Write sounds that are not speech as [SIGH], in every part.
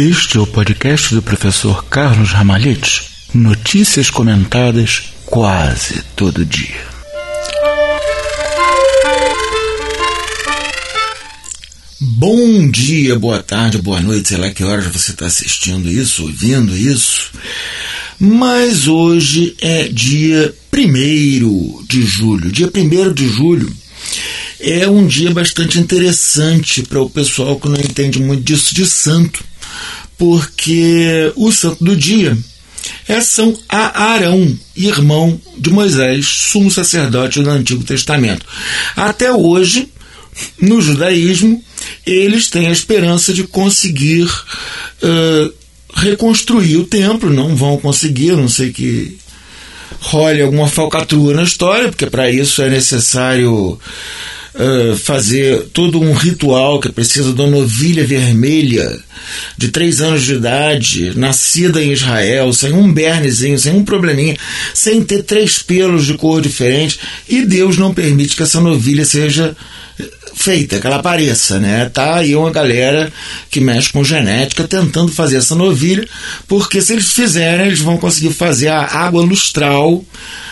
Este é o podcast do professor Carlos Ramalhete. Notícias comentadas quase todo dia. Bom dia, boa tarde, boa noite, sei lá que horas você está assistindo isso, ouvindo isso. Mas hoje é dia 1 de julho. Dia 1 de julho é um dia bastante interessante para o pessoal que não entende muito disso de santo porque o santo do dia é São Arão, irmão de Moisés, sumo sacerdote do Antigo Testamento. Até hoje, no judaísmo, eles têm a esperança de conseguir uh, reconstruir o templo, não vão conseguir, não sei que role alguma falcatrua na história, porque para isso é necessário uh, fazer todo um ritual que precisa de uma novilha vermelha de três anos de idade, nascida em Israel, sem um bernezinho, sem um probleminha, sem ter três pelos de cor diferente, e Deus não permite que essa novilha seja feita, que ela apareça, né? Tá aí uma galera que mexe com genética tentando fazer essa novilha, porque se eles fizerem, eles vão conseguir fazer a água lustral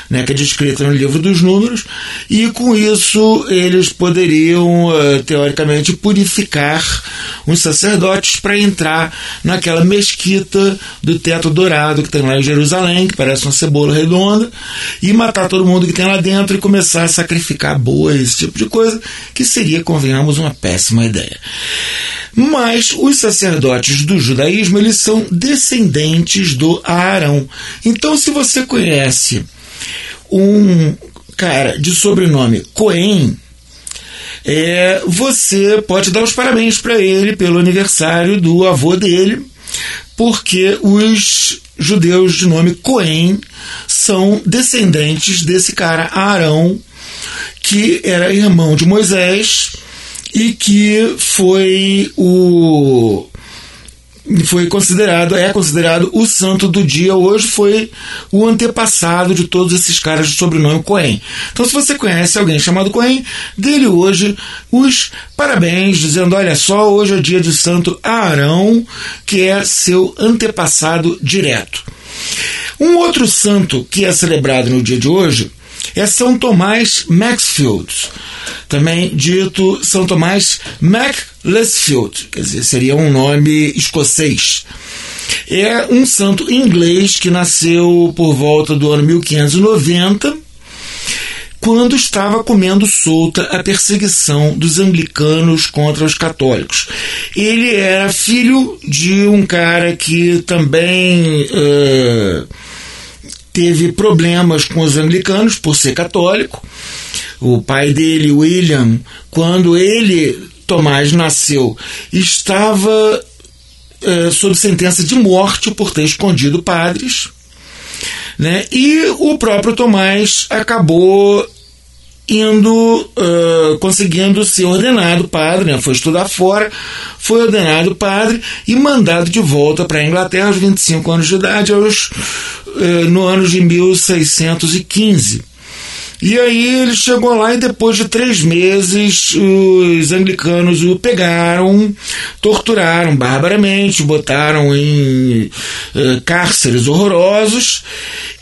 né, que é descrita no livro dos números, e com isso eles poderiam, uh, teoricamente, purificar os sacerdotes para entrar naquela mesquita do teto dourado que tem lá em Jerusalém, que parece uma cebola redonda, e matar todo mundo que tem lá dentro e começar a sacrificar boas, esse tipo de coisa, que seria, convenhamos, uma péssima ideia. Mas os sacerdotes do judaísmo, eles são descendentes do Arão. Então, se você conhece um cara de sobrenome Cohen, é, você pode dar os parabéns para ele pelo aniversário do avô dele, porque os judeus de nome Cohen são descendentes desse cara Arão, que era irmão de Moisés e que foi o foi considerado, é considerado o santo do dia hoje, foi o antepassado de todos esses caras de sobrenome Cohen. Então, se você conhece alguém chamado Cohen, dele hoje os parabéns, dizendo: olha só, hoje é dia de Santo Arão, que é seu antepassado direto. Um outro santo que é celebrado no dia de hoje é São Tomás Maxfield também dito São Tomás Macclesfield, quer dizer, seria um nome escocês. É um santo inglês que nasceu por volta do ano 1590, quando estava comendo solta a perseguição dos anglicanos contra os católicos. Ele era filho de um cara que também uh, teve problemas com os anglicanos por ser católico o pai dele, William, quando ele, Tomás, nasceu, estava é, sob sentença de morte por ter escondido padres. Né? E o próprio Tomás acabou indo, uh, conseguindo ser ordenado padre, né? foi estudar fora, foi ordenado padre e mandado de volta para a Inglaterra aos 25 anos de idade, aos, uh, no ano de 1615. E aí ele chegou lá e depois de três meses os anglicanos o pegaram, torturaram barbaramente, botaram em uh, cárceres horrorosos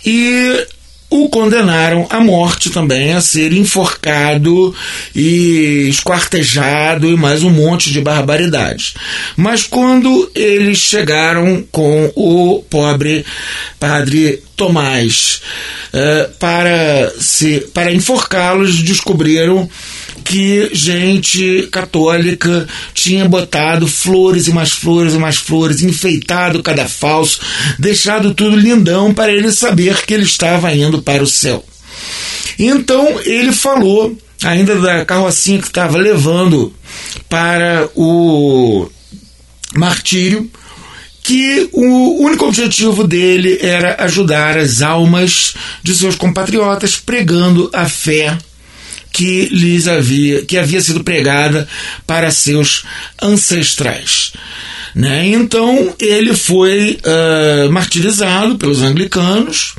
e o condenaram à morte também, a ser enforcado e esquartejado e mais um monte de barbaridades. Mas quando eles chegaram com o pobre padre Tomás uh, para, se, para enforcá-los, descobriram que gente católica tinha botado flores e mais flores e mais flores, enfeitado cada falso, deixado tudo lindão para ele saber que ele estava indo para o céu. Então ele falou, ainda da carrocinha que estava levando para o martírio, que o único objetivo dele era ajudar as almas de seus compatriotas pregando a fé que lhes havia, que havia sido pregada para seus ancestrais. Né? Então ele foi uh, martirizado pelos anglicanos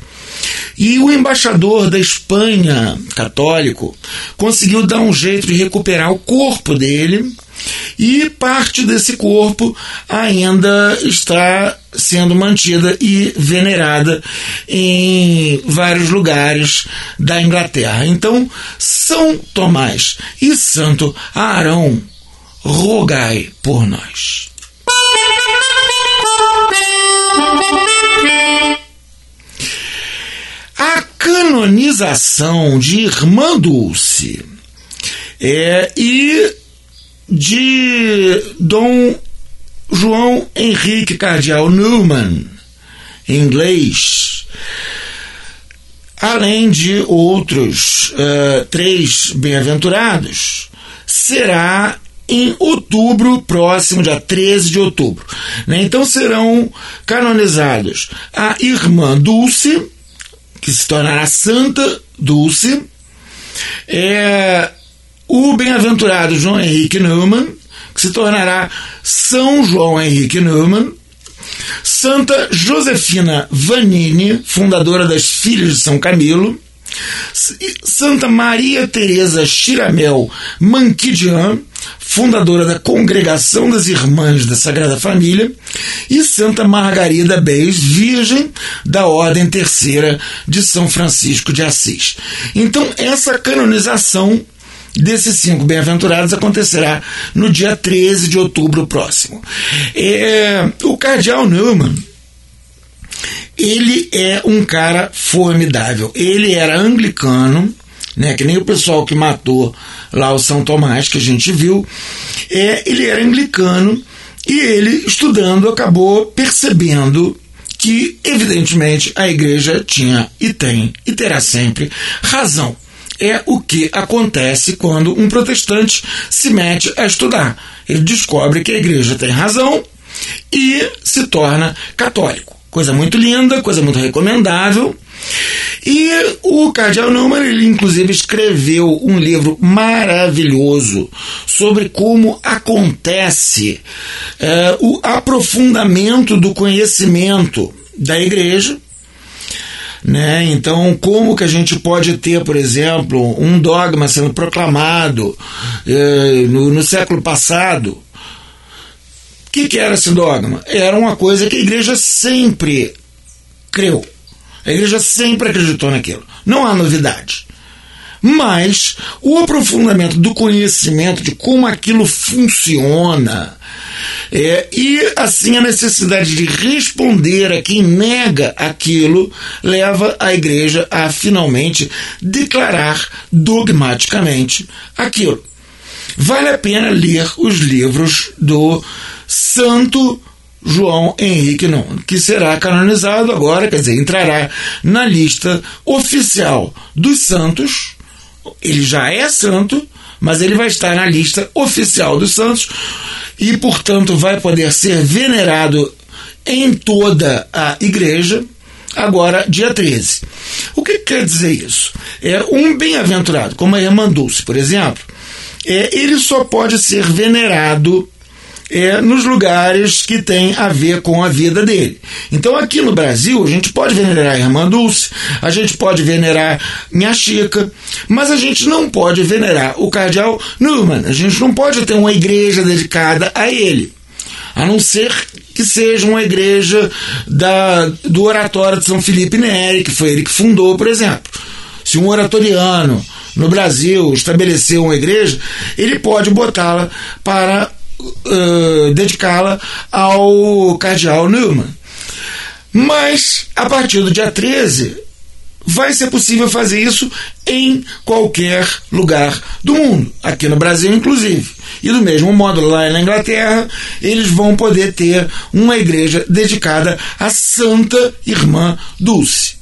E o embaixador da Espanha, católico, conseguiu dar um jeito de recuperar o corpo dele e parte desse corpo ainda está sendo mantida e venerada em vários lugares da Inglaterra. Então, São Tomás e Santo Arão, rogai por nós. A canonização de Irmã Dulce é, e de Dom João Henrique Cardeal Newman, em inglês, além de outros uh, três bem-aventurados, será em outubro próximo, dia 13 de outubro. Né? Então serão canonizados a irmã Dulce, que se tornará Santa Dulce, é, o bem-aventurado João Henrique Neumann, que se tornará São João Henrique Neumann, Santa Josefina Vanini, fundadora das Filhas de São Camilo, Santa Maria Teresa Chiramel Manquidian, fundadora da Congregação das Irmãs da Sagrada Família, e Santa Margarida Beis, Virgem da Ordem Terceira de São Francisco de Assis. Então, essa canonização desses cinco bem-aventurados acontecerá no dia 13 de outubro próximo. É, o cardeal Newman ele é um cara formidável. Ele era anglicano, né, que nem o pessoal que matou lá o São Tomás, que a gente viu. É, ele era anglicano e ele, estudando, acabou percebendo que, evidentemente, a igreja tinha e tem e terá sempre razão. É o que acontece quando um protestante se mete a estudar. Ele descobre que a igreja tem razão e se torna católico. Coisa muito linda, coisa muito recomendável. E o Cardeal Neumann, ele inclusive escreveu um livro maravilhoso sobre como acontece é, o aprofundamento do conhecimento da igreja. Né? Então, como que a gente pode ter, por exemplo, um dogma sendo proclamado é, no, no século passado que, que era esse dogma? Era uma coisa que a igreja sempre creu. A igreja sempre acreditou naquilo. Não há novidade. Mas o aprofundamento do conhecimento de como aquilo funciona é, e assim a necessidade de responder a quem nega aquilo leva a igreja a finalmente declarar dogmaticamente aquilo. Vale a pena ler os livros do Santo João Henrique não, que será canonizado agora, quer dizer, entrará na lista oficial dos santos. Ele já é santo, mas ele vai estar na lista oficial dos santos e, portanto, vai poder ser venerado em toda a igreja agora, dia 13. O que quer dizer isso? É um bem-aventurado, como a irmã Dulce, por exemplo, é, ele só pode ser venerado é, nos lugares que tem a ver com a vida dele. Então, aqui no Brasil, a gente pode venerar a Irmã Dulce, a gente pode venerar Minha Chica, mas a gente não pode venerar o Cardeal Newman. A gente não pode ter uma igreja dedicada a ele. A não ser que seja uma igreja da, do Oratório de São Felipe Neri, que foi ele que fundou, por exemplo. Se um oratoriano no Brasil estabeleceu uma igreja, ele pode botá-la para uh, dedicá-la ao cardeal Newman. Mas, a partir do dia 13, vai ser possível fazer isso em qualquer lugar do mundo, aqui no Brasil, inclusive. E do mesmo modo, lá na Inglaterra, eles vão poder ter uma igreja dedicada à Santa Irmã Dulce.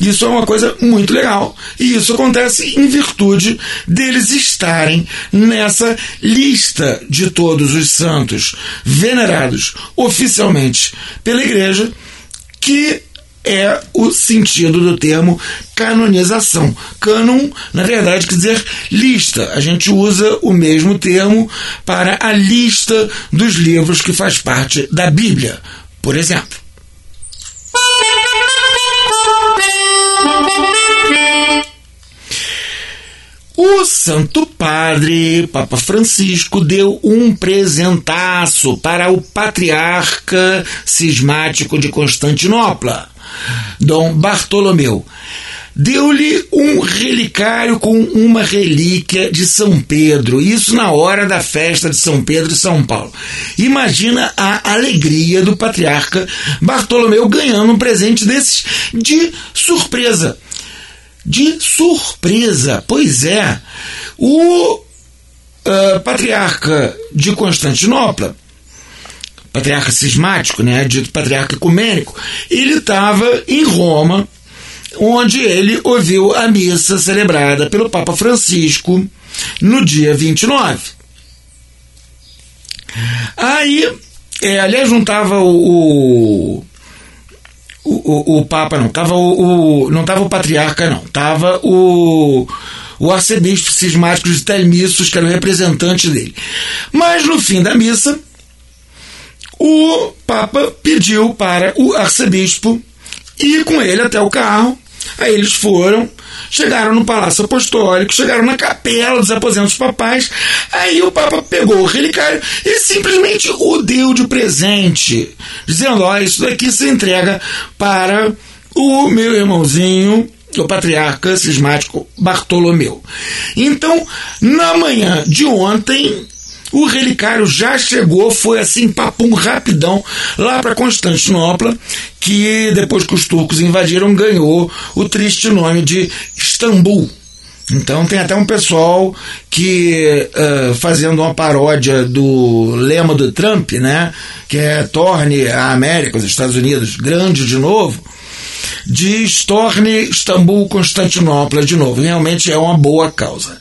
Isso é uma coisa muito legal. E isso acontece em virtude deles estarem nessa lista de todos os santos venerados oficialmente pela Igreja, que é o sentido do termo canonização. Cânon, na verdade, quer dizer lista. A gente usa o mesmo termo para a lista dos livros que faz parte da Bíblia, por exemplo. O Santo Padre, Papa Francisco, deu um presentaço para o patriarca cismático de Constantinopla, Dom Bartolomeu. Deu-lhe um relicário com uma relíquia de São Pedro, isso na hora da festa de São Pedro e São Paulo. Imagina a alegria do patriarca Bartolomeu ganhando um presente desses de surpresa de surpresa. Pois é, o uh, patriarca de Constantinopla, patriarca cismático, né, dito patriarca ecumênico, ele estava em Roma, onde ele ouviu a missa celebrada pelo Papa Francisco no dia 29. Aí, é, aliás, não estava o, o o, o, Papa não, tava o, o, não tava o patriarca não, tava o, o arcebispo cismático de Telmissos, que era o representante dele. Mas no fim da missa, o Papa pediu para o arcebispo ir com ele até o carro. Aí eles foram, chegaram no Palácio Apostólico, chegaram na capela dos aposentos papais. Aí o Papa pegou o relicário e simplesmente o deu de presente, dizendo: Ó, isso daqui se entrega para o meu irmãozinho, o patriarca cismático Bartolomeu. Então, na manhã de ontem, o relicário já chegou, foi assim, papum rapidão, lá para Constantinopla, que depois que os turcos invadiram, ganhou o triste nome de Istambul. Então tem até um pessoal que, uh, fazendo uma paródia do lema do Trump, né, que é torne a América, os Estados Unidos, grande de novo, diz torne Istambul Constantinopla de novo. Realmente é uma boa causa.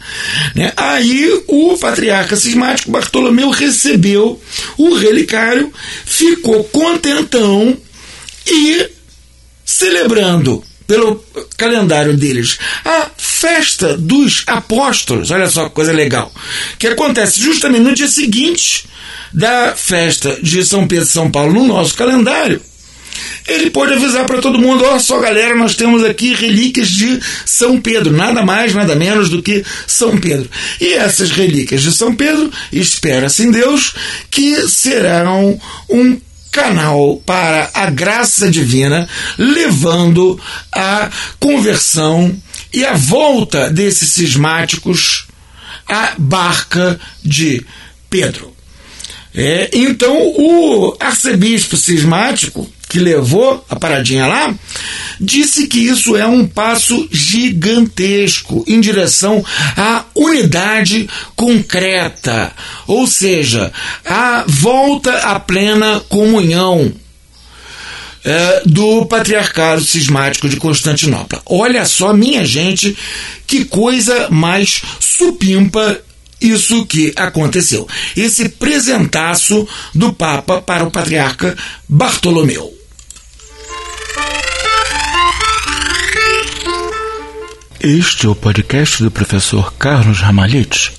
Né? Aí o patriarca cismático Bartolomeu recebeu o relicário, ficou contentão e celebrando pelo calendário deles a festa dos apóstolos. Olha só que coisa legal. Que acontece justamente no dia seguinte da festa de São Pedro e São Paulo no nosso calendário ele pode avisar para todo mundo: oh, só galera, nós temos aqui relíquias de São Pedro, nada mais, nada menos do que São Pedro. E essas relíquias de São Pedro, espera-se em Deus, que serão um canal para a graça divina, levando a conversão e a volta desses cismáticos à barca de Pedro. É, então, o arcebispo cismático que levou a paradinha lá, disse que isso é um passo gigantesco em direção à unidade concreta, ou seja, a volta à plena comunhão. É, do patriarcado cismático de Constantinopla. Olha só, minha gente, que coisa mais supimpa isso que aconteceu. Esse presentaço do Papa para o patriarca Bartolomeu. Este é o podcast do professor Carlos Ramalhete.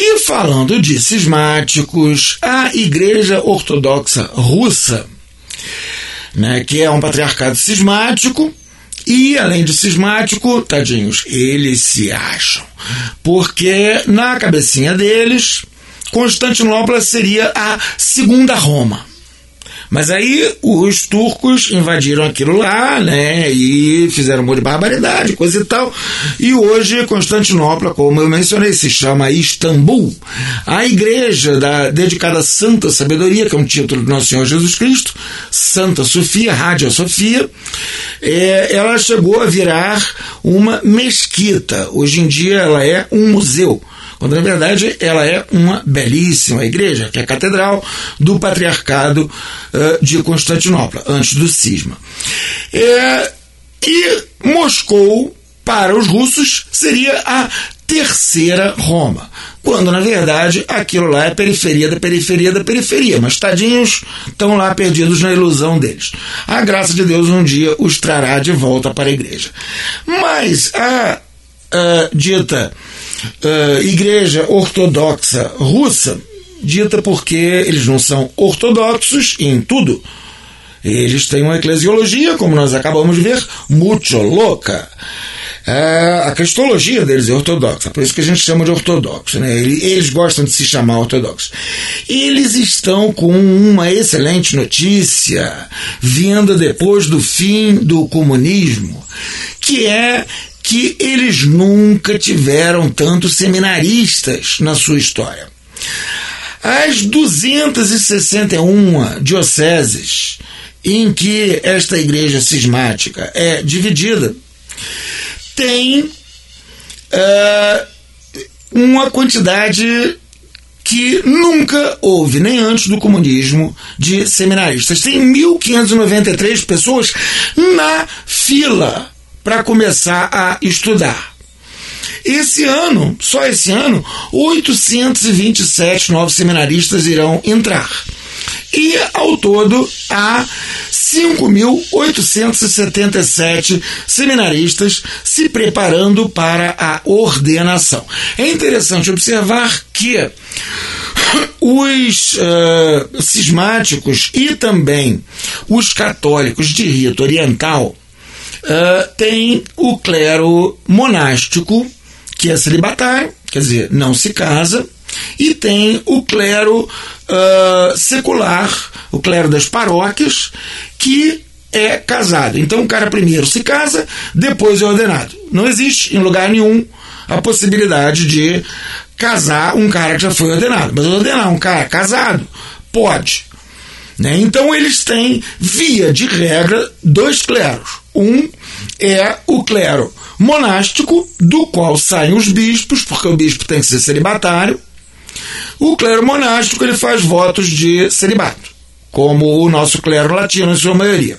E falando de cismáticos, a Igreja Ortodoxa Russa, né, que é um patriarcado cismático, e além de cismático, tadinhos, eles se acham. Porque na cabecinha deles, Constantinopla seria a segunda Roma. Mas aí os turcos invadiram aquilo lá, né? E fizeram um monte de barbaridade, coisa e tal. E hoje Constantinopla, como eu mencionei, se chama Istambul. A igreja da, dedicada à Santa Sabedoria, que é um título do Nosso Senhor Jesus Cristo, Santa Sofia, Rádio Sofia, é, ela chegou a virar uma mesquita. Hoje em dia ela é um museu quando na verdade ela é uma belíssima igreja, que é a Catedral do Patriarcado uh, de Constantinopla, antes do cisma. É, e Moscou, para os russos, seria a terceira Roma, quando na verdade aquilo lá é periferia da periferia da periferia, mas tadinhos estão lá perdidos na ilusão deles. A graça de Deus um dia os trará de volta para a igreja. Mas a, a dita uh, Igreja Ortodoxa Russa, dita porque eles não são ortodoxos em tudo. Eles têm uma eclesiologia, como nós acabamos de ver, muito louca. É, a cristologia deles é ortodoxa, por isso que a gente chama de ortodoxo. Né? Eles gostam de se chamar ortodoxos. Eles estão com uma excelente notícia vinda depois do fim do comunismo, que é que eles nunca tiveram tantos seminaristas na sua história. As 261 dioceses em que esta igreja cismática é dividida tem uh, uma quantidade que nunca houve, nem antes do comunismo, de seminaristas. Tem 1.593 pessoas na fila para começar a estudar. Esse ano, só esse ano, 827 novos seminaristas irão entrar. E, ao todo, há 5.877 seminaristas se preparando para a ordenação. É interessante observar que os uh, cismáticos e também os católicos de rito oriental uh, têm o clero monástico, que é celibatário, quer dizer, não se casa, e tem o clero uh, secular, o clero das paróquias, que é casado. Então o cara primeiro se casa, depois é ordenado. Não existe em lugar nenhum a possibilidade de casar um cara que já foi ordenado. Mas ordenar um cara casado, pode. Né? Então eles têm, via de regra, dois cleros. Um é o clero monástico, do qual saem os bispos, porque o bispo tem que ser celibatário, o clero monástico ele faz votos de celibato, como o nosso clero latino em sua maioria.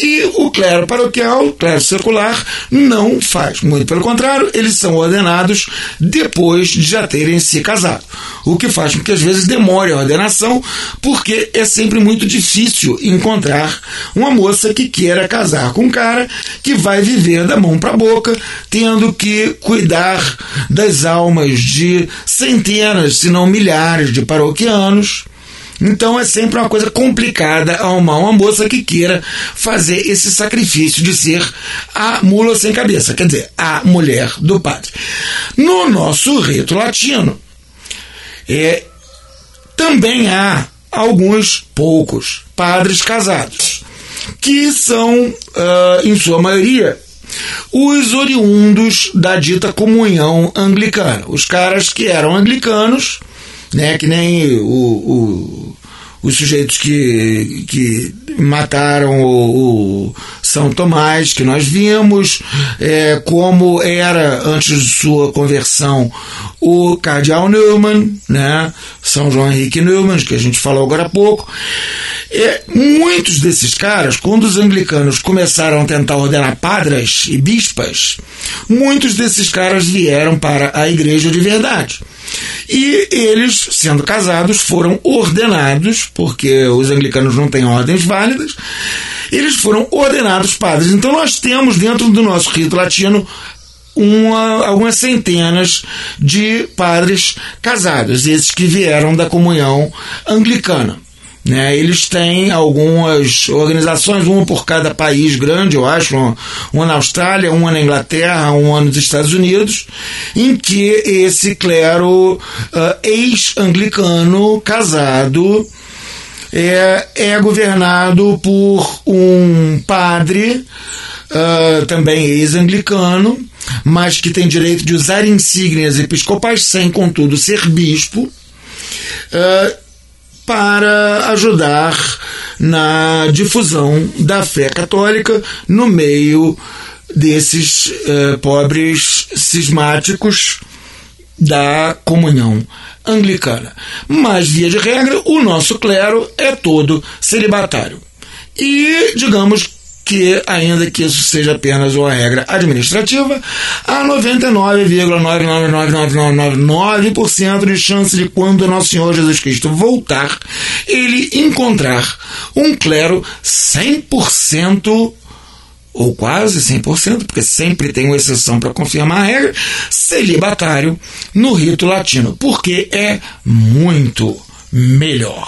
E o clero paroquial, o clero secular, não faz. Muito pelo contrário, eles são ordenados depois de já terem se casado. O que faz com que às vezes demore a ordenação, porque é sempre muito difícil encontrar uma moça que queira casar com um cara que vai viver da mão para a boca, tendo que cuidar das almas de centenas, se não milhares de paroquianos então é sempre uma coisa complicada arrumar uma moça que queira fazer esse sacrifício de ser a mula sem cabeça, quer dizer, a mulher do padre. No nosso rito latino, é, também há alguns poucos padres casados, que são, uh, em sua maioria, os oriundos da dita comunhão anglicana. Os caras que eram anglicanos né? Que nem o, o os sujeitos que, que mataram o, o, São Tomás, que nós vimos, é, como era antes de sua conversão o Cardeal Neumann, né? São João Henrique Neumann, que a gente falou agora há pouco. É, muitos desses caras, quando os anglicanos começaram a tentar ordenar padres e bispas, muitos desses caras vieram para a igreja de verdade. E eles, sendo casados, foram ordenados, porque os anglicanos não têm ordens válidas, eles foram ordenados padres. Então nós temos dentro do nosso rito latino uma, algumas centenas de padres casados, esses que vieram da comunhão anglicana. Né? Eles têm algumas organizações, uma por cada país grande, eu acho, uma, na Austrália, uma na Inglaterra, uma nos Estados Unidos, em que esse clero uh, ex-anglicano casado é, é governado por um padre, uh, também ex-anglicano, mas que tem direito de usar insígnias episcopais sem, contudo, ser bispo. Uh, para ajudar na difusão da fé católica no meio desses uh, pobres cismáticos da comunhão anglicana. Mas, via de regra, o nosso clero é todo celibatário. E, digamos que, ainda que isso seja apenas uma regra administrativa, há 99,999999% de chance de quando nosso Senhor Jesus Cristo voltar, ele encontrar um clero 100% ou quase 100%, porque sempre tem uma exceção para confirmar a regra, celibatário no rito latino, porque é muito melhor.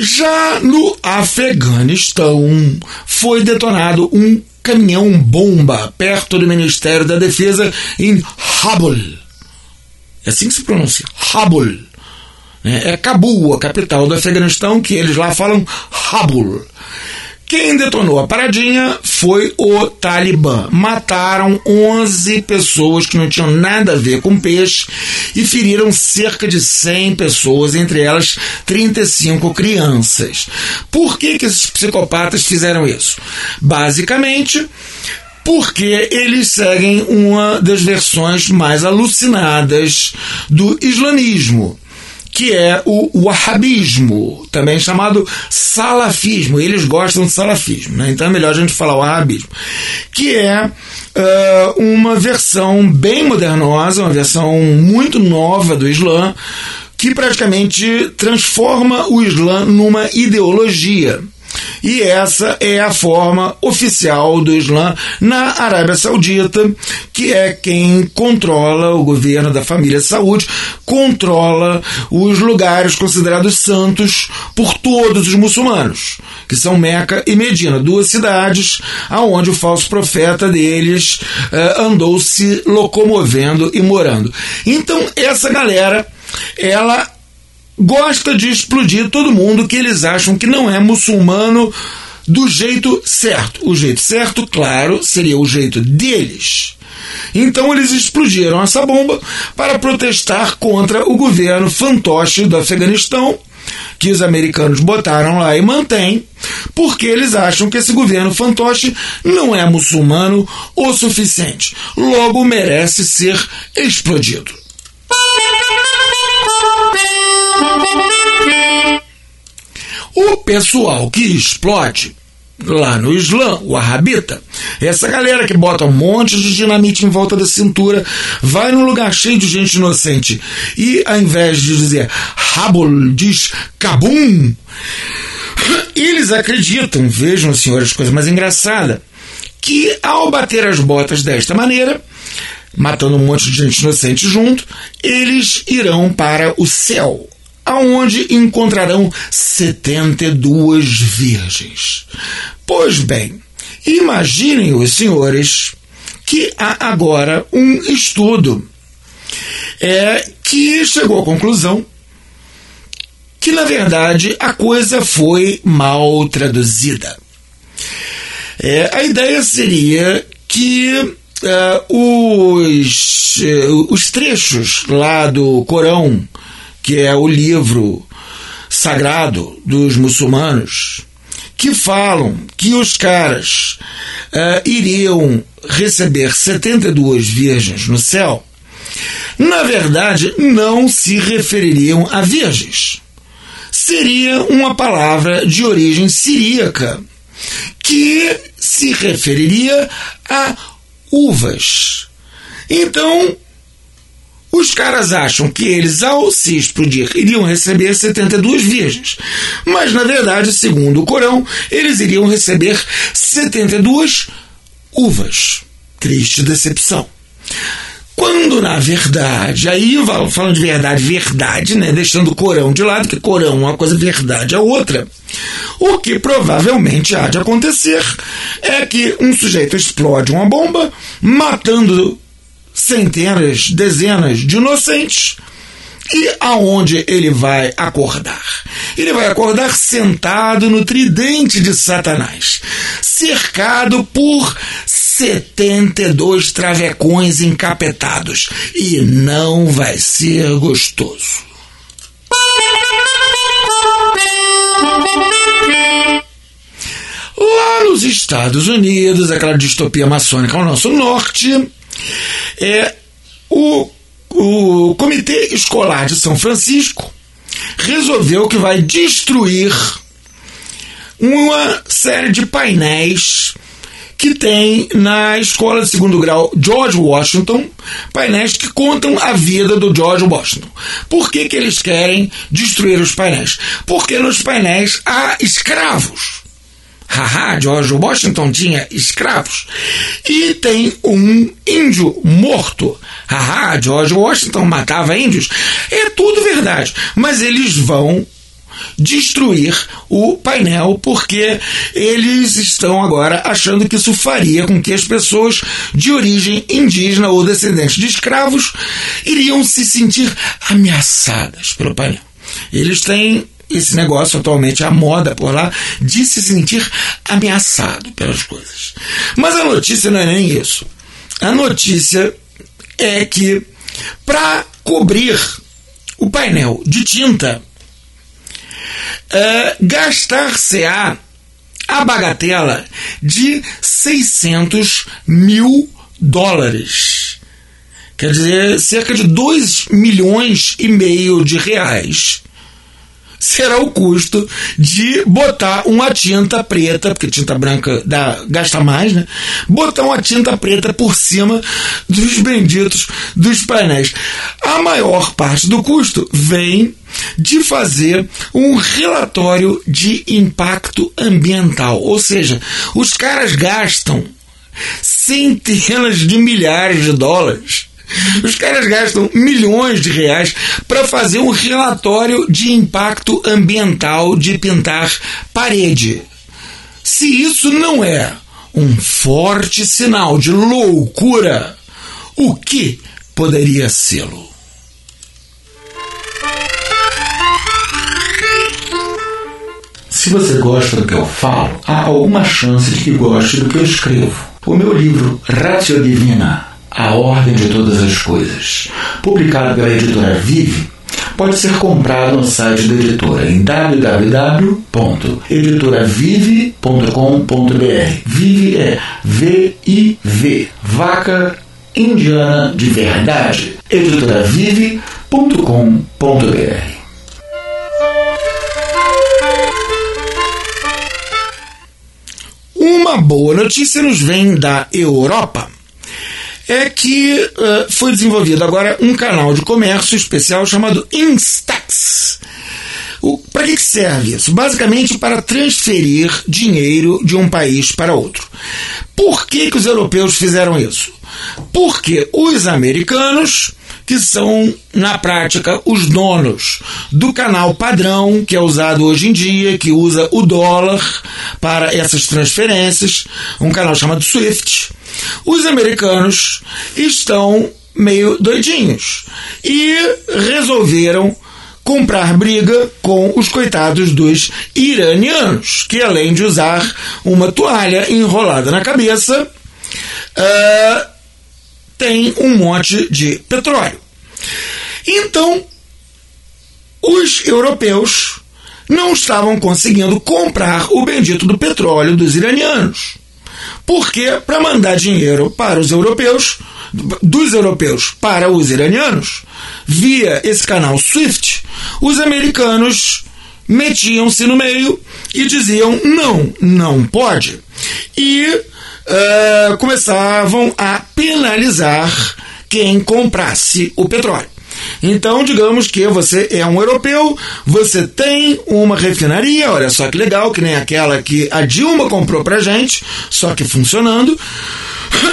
Já no Afeganistão, foi detonado um caminhão-bomba perto do Ministério da Defesa em Kabul. É assim que se pronuncia, Kabul. É Cabul, a capital do Afeganistão, que eles lá falam Kabul. Quem detonou a paradinha foi o Talibã. Mataram 11 pessoas que não tinham nada a ver com peixe e feriram cerca de 100 pessoas, entre elas 35 crianças. Por que, que esses psicopatas fizeram isso? Basicamente, porque eles seguem uma das versões mais alucinadas do islamismo que é o wahhabismo, também chamado salafismo. Eles gostam de salafismo, né? então é melhor a gente falar wahhabismo, que é uh, uma versão bem modernosa, uma versão muito nova do Islã, que praticamente transforma o Islã numa ideologia. E essa é a forma oficial do Islã na Arábia Saudita, que é quem controla o governo da família Saúde, controla os lugares considerados santos por todos os muçulmanos, que são Meca e Medina, duas cidades aonde o falso profeta deles uh, andou se locomovendo e morando. Então, essa galera, ela gosta de explodir todo mundo que eles acham que não é muçulmano do jeito certo. O jeito certo, claro, seria o jeito deles. Então eles explodiram essa bomba para protestar contra o governo fantoche do Afeganistão, que os americanos botaram lá e mantêm, porque eles acham que esse governo fantoche não é muçulmano o suficiente. Logo merece ser explodido. O pessoal que explode lá no Islã, o Arrabita, essa galera que bota um monte de dinamite em volta da cintura, vai num lugar cheio de gente inocente e ao invés de dizer Rabul, diz Kabum. Eles acreditam, vejam, senhores, coisa mais engraçada, que ao bater as botas desta maneira, matando um monte de gente inocente junto, eles irão para o céu aonde encontrarão 72 virgens. Pois bem, imaginem os senhores que há agora um estudo é, que chegou à conclusão que, na verdade, a coisa foi mal traduzida. É, a ideia seria que uh, os, uh, os trechos lá do Corão que é o livro sagrado dos muçulmanos, que falam que os caras uh, iriam receber 72 virgens no céu, na verdade não se refeririam a virgens. Seria uma palavra de origem siríaca, que se referiria a uvas. Então, os caras acham que eles, ao se explodir, iriam receber 72 virgens. Mas, na verdade, segundo o Corão, eles iriam receber 72 uvas. Triste decepção. Quando, na verdade, aí falando de verdade, verdade, né? Deixando o Corão de lado, que Corão é uma coisa, verdade é outra. O que provavelmente há de acontecer é que um sujeito explode uma bomba, matando centenas, dezenas de inocentes. E aonde ele vai acordar? Ele vai acordar sentado no tridente de Satanás, cercado por 72 travecões encapetados. E não vai ser gostoso. Lá nos Estados Unidos, aquela distopia maçônica ao nosso norte, é, o, o Comitê Escolar de São Francisco resolveu que vai destruir uma série de painéis que tem na escola de segundo grau George Washington painéis que contam a vida do George Washington. Por que, que eles querem destruir os painéis? Porque nos painéis há escravos. Haha, George Washington tinha escravos. E tem um índio morto. Haha, George Washington matava índios. É tudo verdade. Mas eles vão destruir o painel porque eles estão agora achando que isso faria com que as pessoas de origem indígena ou descendentes de escravos iriam se sentir ameaçadas pelo painel. Eles têm esse negócio atualmente, a moda por lá, de se sentir ameaçado pelas coisas. Mas a notícia não é nem isso. A notícia é que para cobrir o painel de tinta, uh, gastar-se-á a bagatela de 600 mil dólares. Quer dizer, cerca de 2 milhões e meio de reais será o custo de botar uma tinta preta, porque tinta branca dá, gasta mais, né? Botar uma tinta preta por cima dos benditos dos painéis. A maior parte do custo vem de fazer um relatório de impacto ambiental. Ou seja, os caras gastam centenas de milhares de dólares os caras gastam milhões de reais para fazer um relatório de impacto ambiental de pintar parede. Se isso não é um forte sinal de loucura, o que poderia sê-lo? Se você gosta do que eu falo, há alguma chance de que goste do que eu escrevo. O meu livro Ratio Divina a Ordem de Todas as Coisas, publicado pela editora Vive, pode ser comprado no site da editora em www.editoravive.com.br. Vive é V-I-V, vaca indiana de verdade. editoravive.com.br. Uma boa notícia nos vem da Europa é que uh, foi desenvolvido agora um canal de comércio especial chamado Instax. Para que serve isso? Basicamente para transferir dinheiro de um país para outro. Por que, que os europeus fizeram isso? Porque os americanos que são, na prática, os donos do canal padrão que é usado hoje em dia, que usa o dólar para essas transferências, um canal chamado SWIFT. Os americanos estão meio doidinhos e resolveram comprar briga com os coitados dos iranianos, que além de usar uma toalha enrolada na cabeça, uh, tem um monte de petróleo. Então, os europeus não estavam conseguindo comprar o bendito do petróleo dos iranianos. Porque para mandar dinheiro para os europeus, dos europeus para os iranianos, via esse canal SWIFT, os americanos metiam-se no meio e diziam não, não pode. E uh, começavam a penalizar quem comprasse o petróleo. Então, digamos que você é um europeu, você tem uma refinaria, olha só que legal, que nem aquela que a Dilma comprou pra gente, só que funcionando.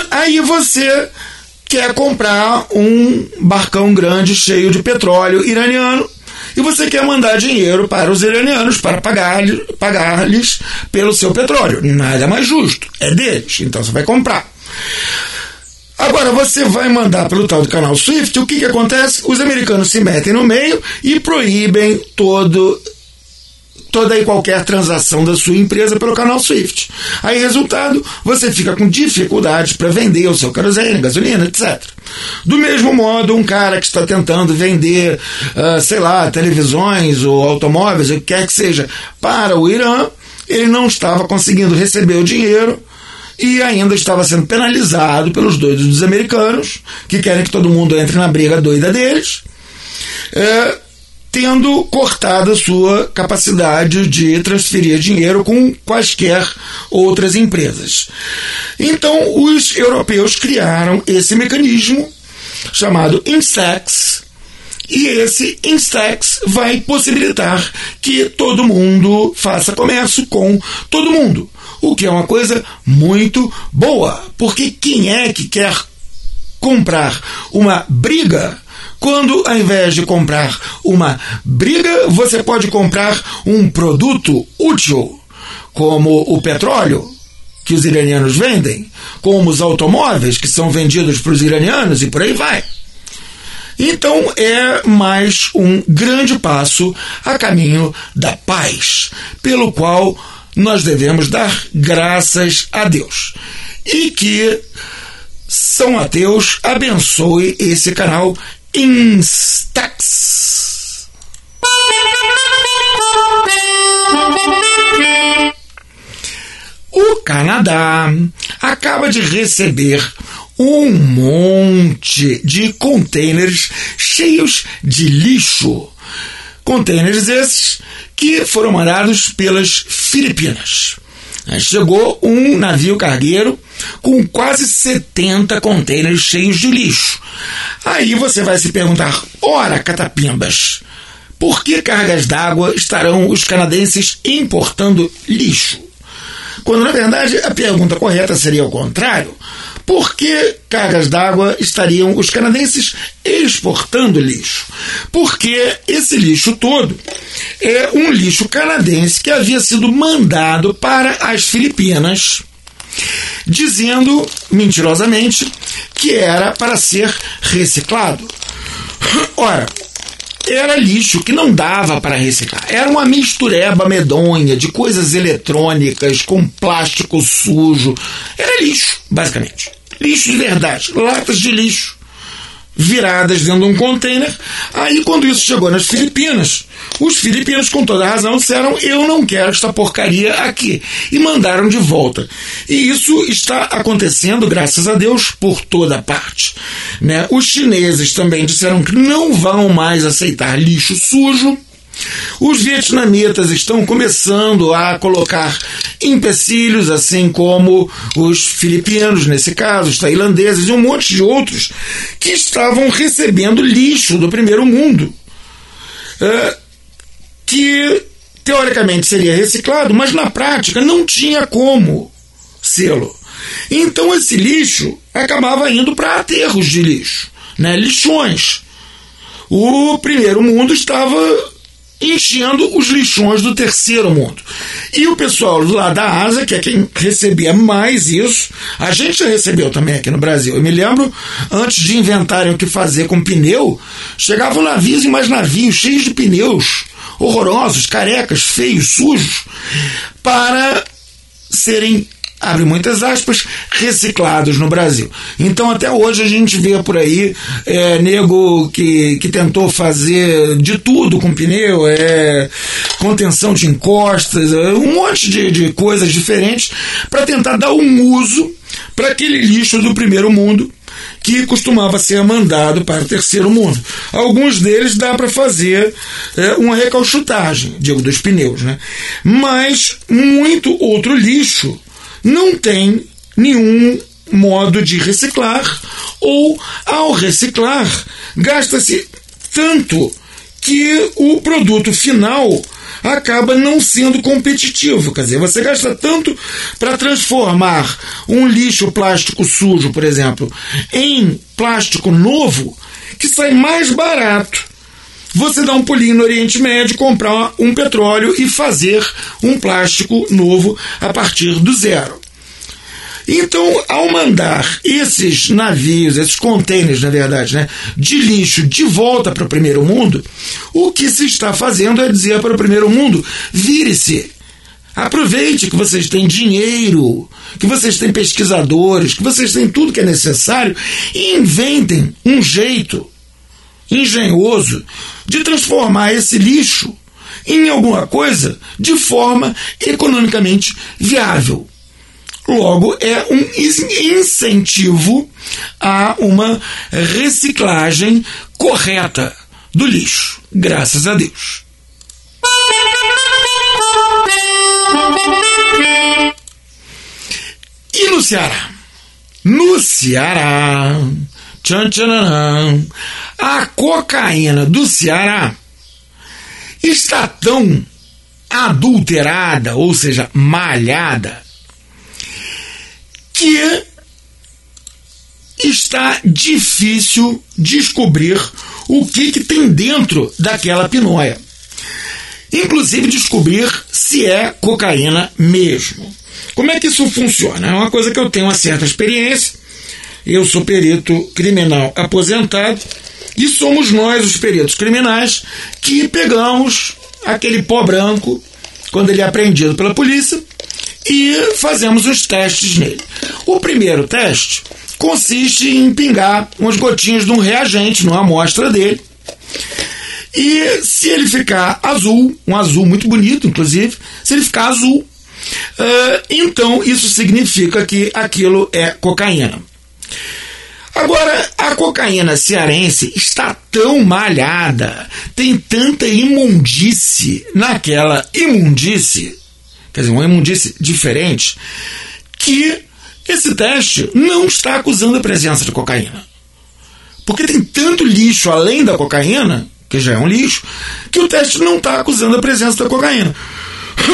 Aí você quer comprar um barcão grande cheio de petróleo iraniano e você quer mandar dinheiro para os iranianos para pagar-lhes pagar pelo seu petróleo. Nada mais justo, é deles, então você vai comprar. Agora, você vai mandar pelo tal do canal Swift, o que, que acontece? Os americanos se metem no meio e proíbem todo toda e qualquer transação da sua empresa pelo canal Swift. Aí, resultado, você fica com dificuldades para vender o seu querosene, gasolina, etc. Do mesmo modo, um cara que está tentando vender, uh, sei lá, televisões ou automóveis, o que quer que seja, para o Irã, ele não estava conseguindo receber o dinheiro e ainda estava sendo penalizado pelos doidos dos americanos, que querem que todo mundo entre na briga doida deles. É, tendo cortado a sua capacidade de transferir dinheiro com quaisquer outras empresas. Então, os europeus criaram esse mecanismo chamado Instex, e esse Instex vai possibilitar que todo mundo faça comércio com todo mundo, o que é uma coisa muito boa, porque quem é que quer comprar uma briga quando, ao invés de comprar uma briga, você pode comprar um produto útil, como o petróleo, que os iranianos vendem, como os automóveis que são vendidos para os iranianos e por aí vai. Então é mais um grande passo a caminho da paz, pelo qual nós devemos dar graças a Deus. E que São Ateus abençoe esse canal Instax. O Canadá acaba de receber um monte de containers cheios de lixo. Containers esses que foram mandados pelas Filipinas. Chegou um navio cargueiro com quase 70 containers cheios de lixo. Aí você vai se perguntar: ora, catapimbas, por que cargas d'água estarão os canadenses importando lixo? Quando na verdade a pergunta correta seria o contrário. Por que cargas d'água estariam os canadenses exportando lixo? Porque esse lixo todo é um lixo canadense que havia sido mandado para as Filipinas, dizendo mentirosamente que era para ser reciclado. Ora, era lixo que não dava para reciclar. Era uma mistureba medonha de coisas eletrônicas com plástico sujo. Era lixo, basicamente. Lixo de verdade, latas de lixo viradas dentro de um container. Aí, quando isso chegou nas Filipinas, os filipinos, com toda razão, disseram: Eu não quero esta porcaria aqui. E mandaram de volta. E isso está acontecendo, graças a Deus, por toda parte. Né? Os chineses também disseram que não vão mais aceitar lixo sujo. Os vietnamitas estão começando a colocar empecilhos, assim como os filipinos, nesse caso, os tailandeses e um monte de outros, que estavam recebendo lixo do primeiro mundo, é, que teoricamente seria reciclado, mas na prática não tinha como sê-lo. Então esse lixo acabava indo para aterros de lixo, né, lixões. O primeiro mundo estava enchendo os lixões do terceiro mundo. E o pessoal lá da Asa, que é quem recebia mais isso, a gente já recebeu também aqui no Brasil. Eu me lembro, antes de inventarem o que fazer com pneu, chegavam navios e mais navios cheios de pneus horrorosos, carecas, feios, sujos, para serem abre muitas aspas, reciclados no Brasil. Então, até hoje, a gente vê por aí é, nego que, que tentou fazer de tudo com pneu, é, contenção de encostas, é, um monte de, de coisas diferentes para tentar dar um uso para aquele lixo do primeiro mundo que costumava ser mandado para o terceiro mundo. Alguns deles dá para fazer é, uma recalchutagem, digo, dos pneus, né? Mas muito outro lixo não tem nenhum modo de reciclar, ou ao reciclar, gasta-se tanto que o produto final acaba não sendo competitivo. Quer dizer, você gasta tanto para transformar um lixo plástico sujo, por exemplo, em plástico novo, que sai mais barato. Você dá um pulinho no Oriente Médio, comprar um petróleo e fazer um plástico novo a partir do zero. Então, ao mandar esses navios, esses contêineres, na verdade, né, de lixo de volta para o primeiro mundo, o que se está fazendo é dizer para o primeiro mundo: vire-se. Aproveite que vocês têm dinheiro, que vocês têm pesquisadores, que vocês têm tudo que é necessário e inventem um jeito engenhoso de transformar esse lixo em alguma coisa de forma economicamente viável. Logo, é um incentivo a uma reciclagem correta do lixo, graças a Deus. E no Ceará? No Ceará, tchan, tchan, a cocaína do Ceará está tão adulterada, ou seja, malhada, que está difícil descobrir o que, que tem dentro daquela pinóia. Inclusive descobrir se é cocaína mesmo. Como é que isso funciona? É uma coisa que eu tenho uma certa experiência. Eu sou perito criminal aposentado e somos nós, os peritos criminais, que pegamos aquele pó branco quando ele é apreendido pela polícia e fazemos os testes nele. O primeiro teste consiste em pingar umas gotinhas de um reagente numa amostra dele. E se ele ficar azul, um azul muito bonito, inclusive, se ele ficar azul, uh, então isso significa que aquilo é cocaína. Agora, a cocaína cearense está tão malhada, tem tanta imundície naquela imundície, quer dizer, uma imundície diferente, que esse teste não está acusando a presença de cocaína. Porque tem tanto lixo além da cocaína, que já é um lixo, que o teste não está acusando a presença da cocaína.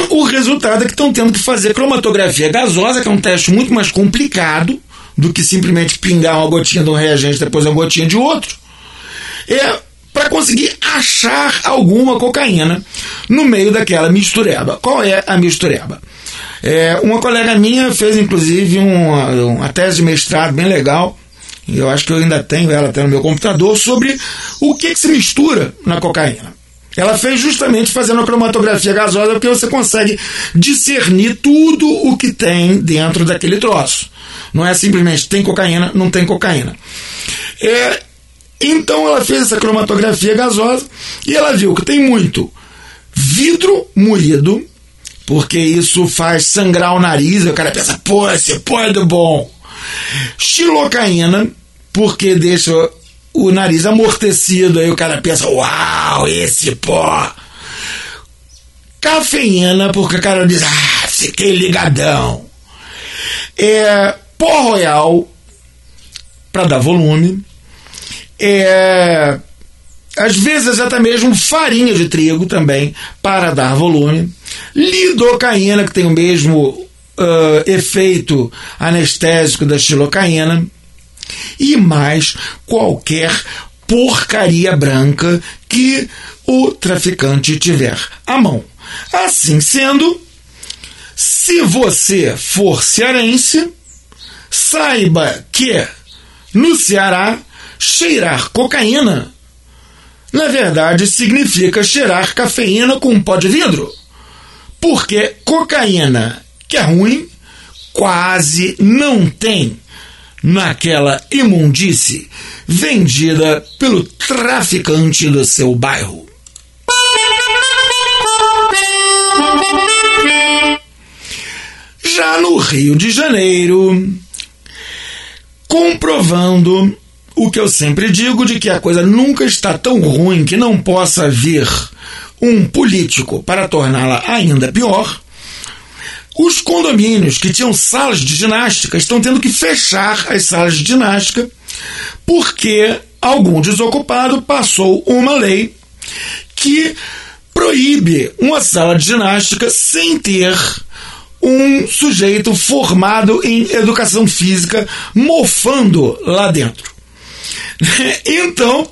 O resultado é que estão tendo que fazer cromatografia gasosa, que é um teste muito mais complicado do que simplesmente pingar uma gotinha de um reagente depois uma gotinha de outro. É para conseguir achar alguma cocaína no meio daquela mistureba. Qual é a mistureba? É, uma colega minha fez inclusive uma, uma tese de mestrado bem legal, e eu acho que eu ainda tenho ela até no meu computador, sobre o que, que se mistura na cocaína. Ela fez justamente fazendo a cromatografia gasosa, porque você consegue discernir tudo o que tem dentro daquele troço. Não é simplesmente tem cocaína, não tem cocaína. É, então ela fez essa cromatografia gasosa e ela viu que tem muito vidro moído, porque isso faz sangrar o nariz, e o cara pensa, pô, esse pó é do bom. Xilocaína, porque deixa o nariz amortecido, aí o cara pensa, uau, esse pó. Cafeína, porque o cara diz, ah, fiquei ligadão. É, pó royal, para dar volume. É, às vezes até mesmo farinha de trigo também, para dar volume. Lidocaína, que tem o mesmo uh, efeito anestésico da xilocaína. E mais qualquer porcaria branca que o traficante tiver à mão. Assim sendo, se você for cearense, saiba que no Ceará cheirar cocaína na verdade significa cheirar cafeína com pó de vidro. Porque cocaína, que é ruim, quase não tem naquela imundície vendida pelo traficante do seu bairro. Já no Rio de Janeiro, comprovando o que eu sempre digo de que a coisa nunca está tão ruim que não possa vir um político para torná-la ainda pior. Os condomínios que tinham salas de ginástica estão tendo que fechar as salas de ginástica porque algum desocupado passou uma lei que proíbe uma sala de ginástica sem ter um sujeito formado em educação física mofando lá dentro. [LAUGHS] Então,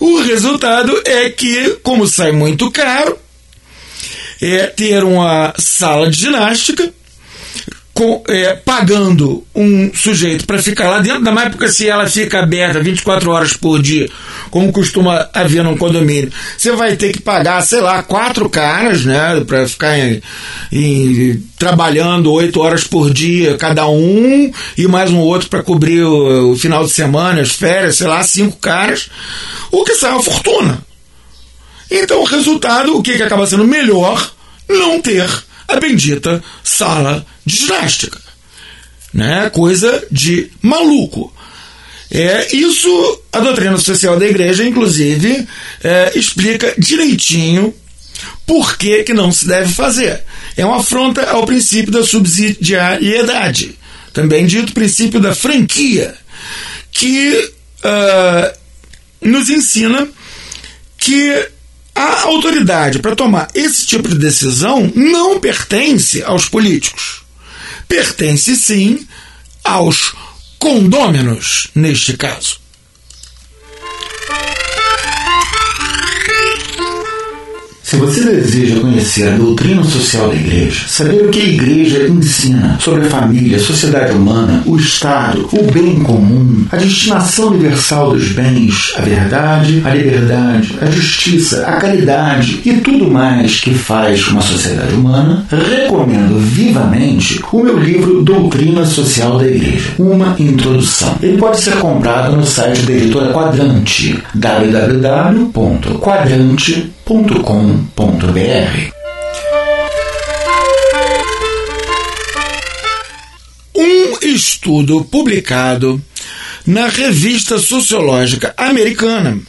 o resultado é que, como sai muito caro, é ter uma sala de ginástica com, é, pagando um sujeito para ficar lá dentro, da mais porque se ela fica aberta 24 horas por dia, como costuma haver num condomínio, você vai ter que pagar, sei lá, quatro caras, né, para ficar em, em, trabalhando oito horas por dia cada um, e mais um outro para cobrir o, o, final de semana, as férias, sei lá, cinco caras, o que sai uma fortuna. Então, o resultado, o que, que acaba sendo melhor? Não ter a bendita sala de ginástica. Né? Coisa de maluco. É, isso, a doutrina social da igreja, inclusive, é, explica direitinho por que, que não se deve fazer. É uma afronta ao princípio da subsidiariedade, também dito princípio da franquia, que uh, nos ensina que a autoridade para tomar esse tipo de decisão não pertence aos políticos. Pertence sim aos condôminos, neste caso. Se você deseja conhecer a doutrina social da Igreja, saber o que a Igreja ensina sobre a família, a sociedade humana, o Estado, o bem comum, a destinação universal dos bens, a verdade, a liberdade, a justiça, a caridade e tudo mais que faz uma sociedade humana, recomendo vivamente o meu livro Doutrina Social da Igreja, uma introdução. Ele pode ser comprado no site da editora Quadrante, www.quadrante.com www.ecoagro.com.br. Um estudo publicado na revista sociológica americana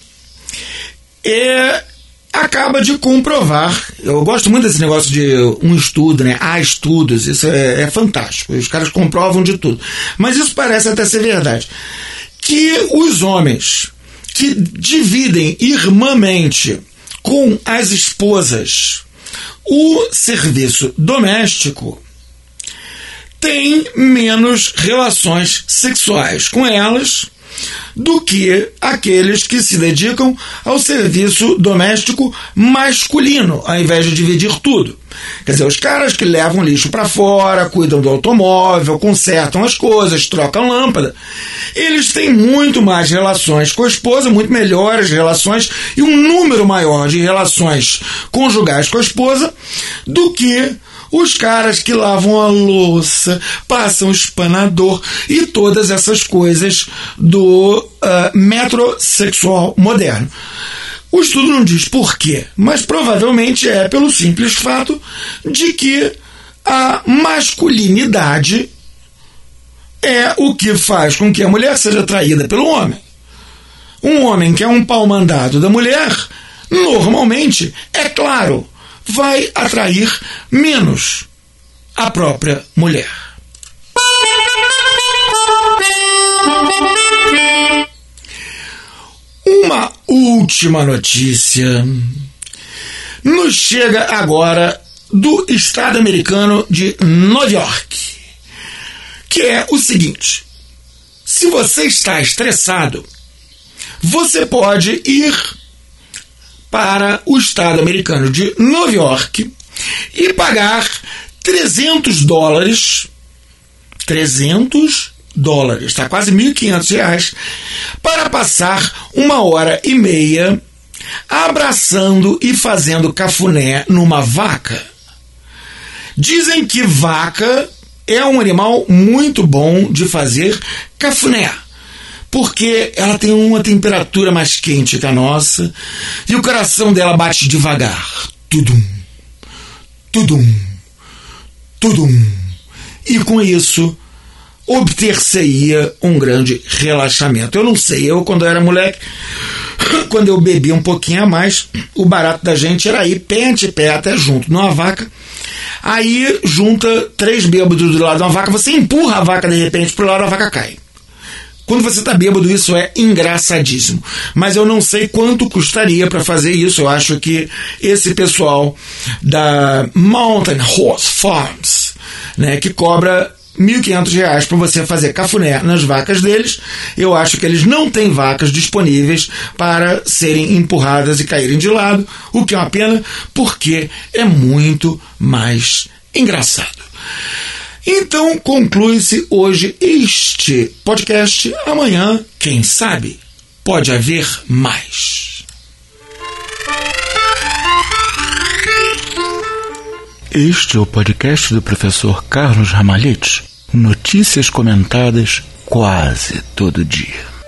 é, acaba de comprovar. Eu gosto muito desse negócio de um estudo, né? Há estudos, isso é, é fantástico. Os caras comprovam de tudo. Mas isso parece até ser verdade. Que os homens que dividem irmãmente com as esposas. O serviço doméstico tem menos relações sexuais com elas do que aqueles que se dedicam ao serviço doméstico masculino, ao invés de dividir tudo. Quer dizer, os caras que levam lixo para fora, cuidam do automóvel, consertam as coisas, trocam lâmpada, eles têm muito mais relações com a esposa, muito melhores relações e um número maior de relações conjugais com a esposa do que os caras que lavam a louça, passam espanador e todas essas coisas do uh, metrosexual moderno. O estudo não diz por quê, mas provavelmente é pelo simples fato de que a masculinidade é o que faz com que a mulher seja atraída pelo homem. Um homem que é um pau mandado da mulher, normalmente, é claro, vai atrair menos a própria mulher. Uma última notícia nos chega agora do estado americano de Nova York, que é o seguinte: se você está estressado, você pode ir para o estado americano de Nova York e pagar 300 dólares, 300 dólares, está quase 1.500 reais, para passar uma hora e meia abraçando e fazendo cafuné numa vaca. Dizem que vaca é um animal muito bom de fazer cafuné porque ela tem uma temperatura mais quente que a nossa e o coração dela bate devagar. Tudum, tudum, tudum. E com isso obter-se-ia um grande relaxamento. Eu não sei, eu quando eu era moleque, [COUGHS] quando eu bebia um pouquinho a mais, o barato da gente era ir pé ante pé até junto numa vaca. Aí junta três bêbados do lado de uma vaca, você empurra a vaca de repente pro lado a vaca cai. Quando você está bêbado, isso é engraçadíssimo. Mas eu não sei quanto custaria para fazer isso. Eu acho que esse pessoal da Mountain Horse Farms, né, que cobra R$ 1.500 para você fazer cafuné nas vacas deles. Eu acho que eles não têm vacas disponíveis para serem empurradas e caírem de lado, o que é uma pena, porque é muito mais engraçado. Então conclui-se hoje este podcast. Amanhã, quem sabe, pode haver mais. Este é o podcast do professor Carlos Ramalhete. Notícias comentadas quase todo dia.